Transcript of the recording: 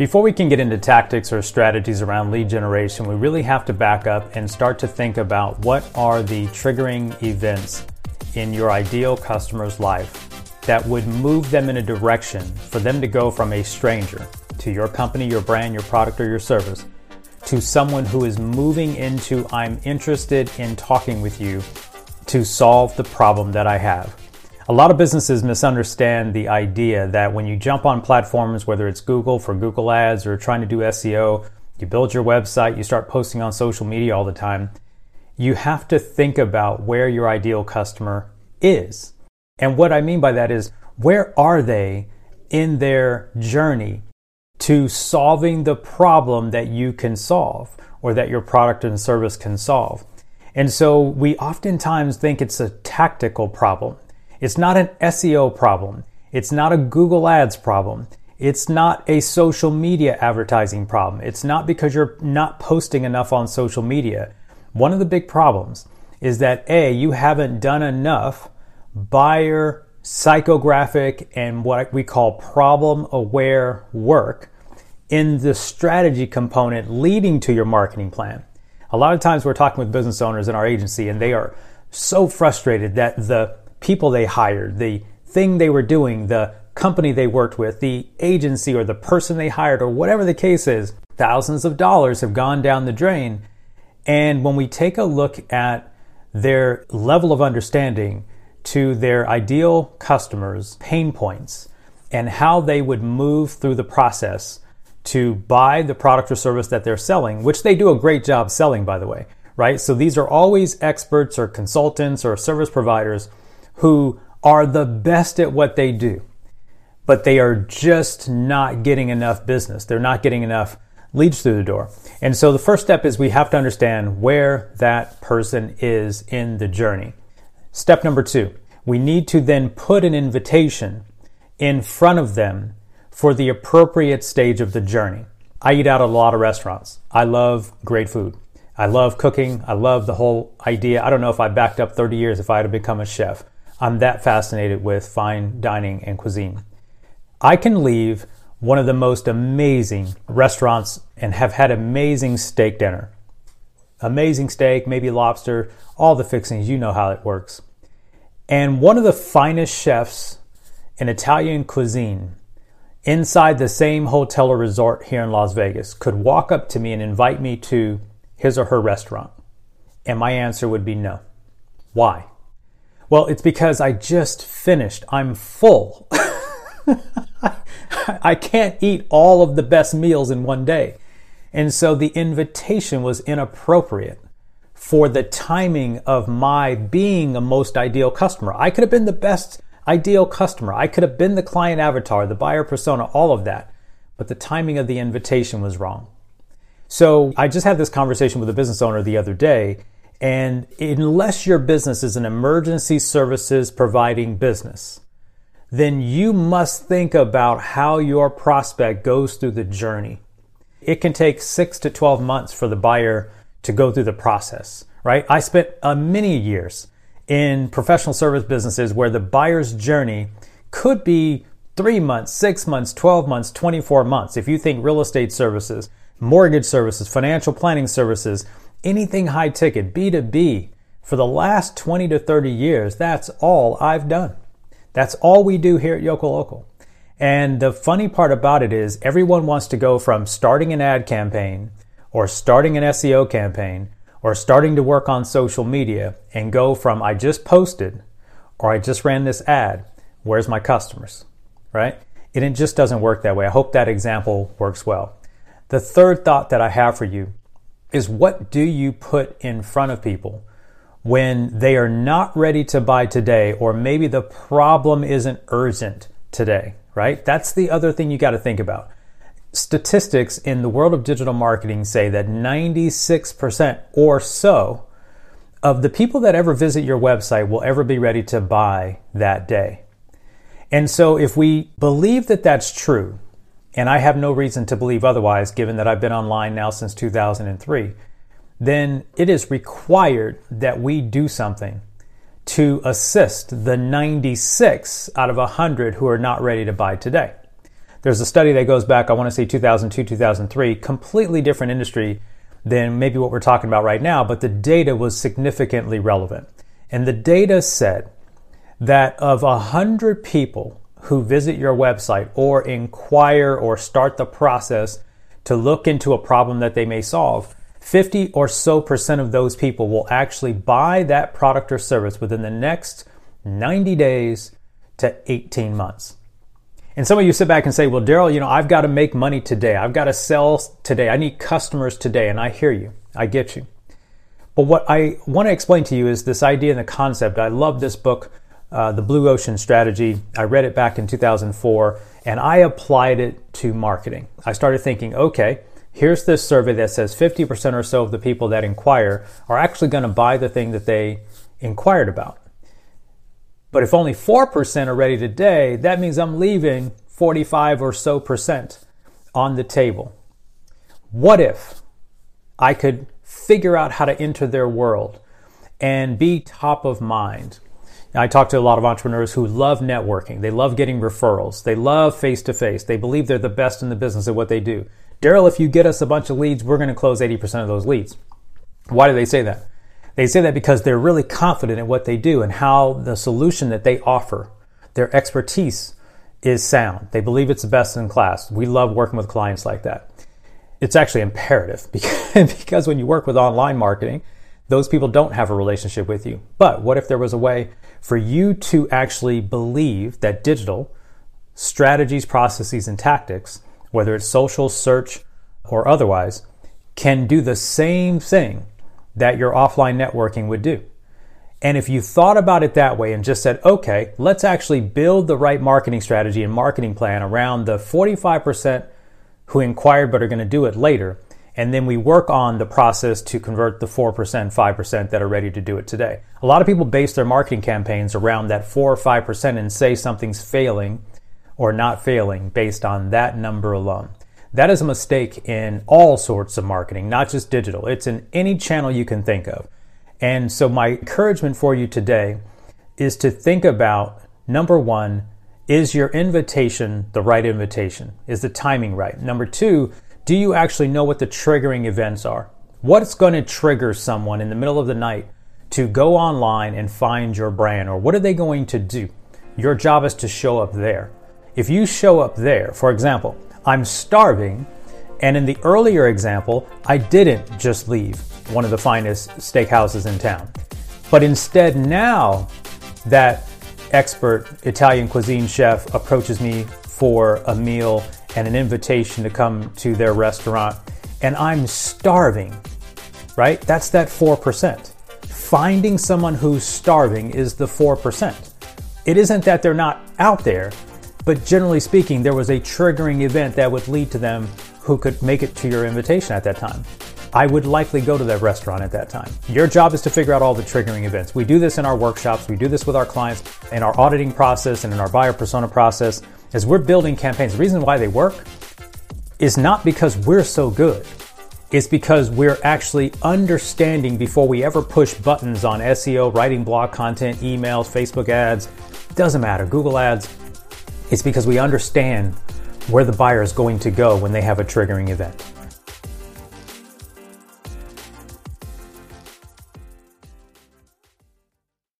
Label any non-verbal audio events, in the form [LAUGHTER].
Before we can get into tactics or strategies around lead generation, we really have to back up and start to think about what are the triggering events in your ideal customer's life that would move them in a direction for them to go from a stranger to your company, your brand, your product, or your service to someone who is moving into I'm interested in talking with you to solve the problem that I have. A lot of businesses misunderstand the idea that when you jump on platforms, whether it's Google for Google Ads or trying to do SEO, you build your website, you start posting on social media all the time, you have to think about where your ideal customer is. And what I mean by that is, where are they in their journey to solving the problem that you can solve or that your product and service can solve? And so we oftentimes think it's a tactical problem. It's not an SEO problem. It's not a Google Ads problem. It's not a social media advertising problem. It's not because you're not posting enough on social media. One of the big problems is that A, you haven't done enough buyer psychographic and what we call problem aware work in the strategy component leading to your marketing plan. A lot of times we're talking with business owners in our agency and they are so frustrated that the people they hired, the thing they were doing, the company they worked with, the agency or the person they hired, or whatever the case is, thousands of dollars have gone down the drain. And when we take a look at their level of understanding to their ideal customers' pain points and how they would move through the process to buy the product or service that they're selling, which they do a great job selling, by the way, right? So these are always experts or consultants or service providers who are the best at what they do, but they are just not getting enough business. They're not getting enough leads through the door. And so the first step is we have to understand where that person is in the journey. Step number two, we need to then put an invitation in front of them for the appropriate stage of the journey. I eat out at a lot of restaurants. I love great food. I love cooking. I love the whole idea. I don't know if I backed up 30 years if I had become a chef. I'm that fascinated with fine dining and cuisine. I can leave one of the most amazing restaurants and have had amazing steak dinner. Amazing steak, maybe lobster, all the fixings, you know how it works. And one of the finest chefs in Italian cuisine inside the same hotel or resort here in Las Vegas could walk up to me and invite me to his or her restaurant. And my answer would be no. Why? Well, it's because I just finished. I'm full. [LAUGHS] I can't eat all of the best meals in one day. And so the invitation was inappropriate for the timing of my being a most ideal customer. I could have been the best ideal customer. I could have been the client avatar, the buyer persona, all of that. But the timing of the invitation was wrong. So I just had this conversation with a business owner the other day, and unless your business is an emergency services providing business, then you must think about how your prospect goes through the journey. It can take six to 12 months for the buyer to go through the process, right? I spent uh, many years in professional service businesses where the buyer's journey could be three months, six months, 12 months, 24 months. If you think real estate services, mortgage services, financial planning services, anything high ticket, B2B, for the last 20 to 30 years, that's all I've done. That's all we do here at Yoko Local. And the funny part about it is everyone wants to go from starting an ad campaign or starting an SEO campaign or starting to work on social media and go from I just posted or I just ran this ad, where's my customers? Right? And it just doesn't work that way. I hope that example works well. The third thought that I have for you is what do you put in front of people when they are not ready to buy today, or maybe the problem isn't urgent today, right? That's the other thing you got to think about. Statistics in the world of digital marketing say that 96% or so of the people that ever visit your website will ever be ready to buy that day. And so if we believe that that's true, and I have no reason to believe otherwise, given that I've been online now since 2003, then it is required that we do something to assist the 96 out of 100 who are not ready to buy today. There's a study that goes back, I want to say 2002, 2003, completely different industry than maybe what we're talking about right now, but the data was significantly relevant. And the data said that of 100 people who visit your website or inquire or start the process to look into a problem that they may solve, 50 or so percent of those people will actually buy that product or service within the next 90 days to 18 months. And some of you sit back and say, well, Darrell, you know, I've got to make money today. I've got to sell today. I need customers today. And I hear you. I get you. But what I want to explain to you is this idea and the concept. I love this book, uh, The Blue Ocean Strategy. I read it back in 2004 and I applied it to marketing. I started thinking, okay, here's this survey that says 50% or so of the people that inquire are actually going to buy the thing that they inquired about. But if only 4% are ready today, that means I'm leaving 45 or so percent on the table. What if I could figure out how to enter their world and be top of mind? I talk to a lot of entrepreneurs who love networking. They love getting referrals. They love face to face. They believe they're the best in the business at what they do. Darrell, if you get us a bunch of leads, we're going to close 80% of those leads. Why do they say that? They say that because they're really confident in what they do and how the solution that they offer, their expertise is sound. They believe it's the best in class. We love working with clients like that. It's actually imperative because [LAUGHS] because when you work with online marketing, those people don't have a relationship with you. But what if there was a way for you to actually believe that digital strategies, processes, and tactics, whether it's social, search, or otherwise, can do the same thing that your offline networking would do. And if you thought about it that way and just said, okay, let's actually build the right marketing strategy and marketing plan around the 45% who inquired but are going to do it later, and then we work on the process to convert the 4%, 5% that are ready to do it today. A lot of people base their marketing campaigns around that 4 or 5% and say something's failing or not failing based on that number alone. That is a mistake in all sorts of marketing, not just digital. It's in any channel you can think of. And so, my encouragement for you today is to think about number one, is your invitation the right invitation? Is the timing right? Number two, do you actually know what the triggering events are? What's going to trigger someone in the middle of the night to go online and find your brand? Or what are they going to do? Your job is to show up there. If you show up there, for example, I'm starving. And in the earlier example, I didn't just leave one of the finest steakhouses in town. But instead, now that expert Italian cuisine chef approaches me for a meal and an invitation to come to their restaurant, and I'm starving, right? That's that 4%. Finding someone who's starving is the 4%. It isn't that they're not out there, but generally speaking, there was a triggering event that would lead to them who could make it to your invitation at that time. I would likely go to that restaurant at that time. Your job is to figure out all the triggering events. We do this in our workshops, we do this with our clients in our auditing process and in our buyer persona process. As we're building campaigns, the reason why they work is not because we're so good. It's because we're actually understanding before we ever push buttons on SEO, writing blog content, emails, Facebook ads, doesn't matter, Google ads, it's because we understand where the buyer is going to go when they have a triggering event.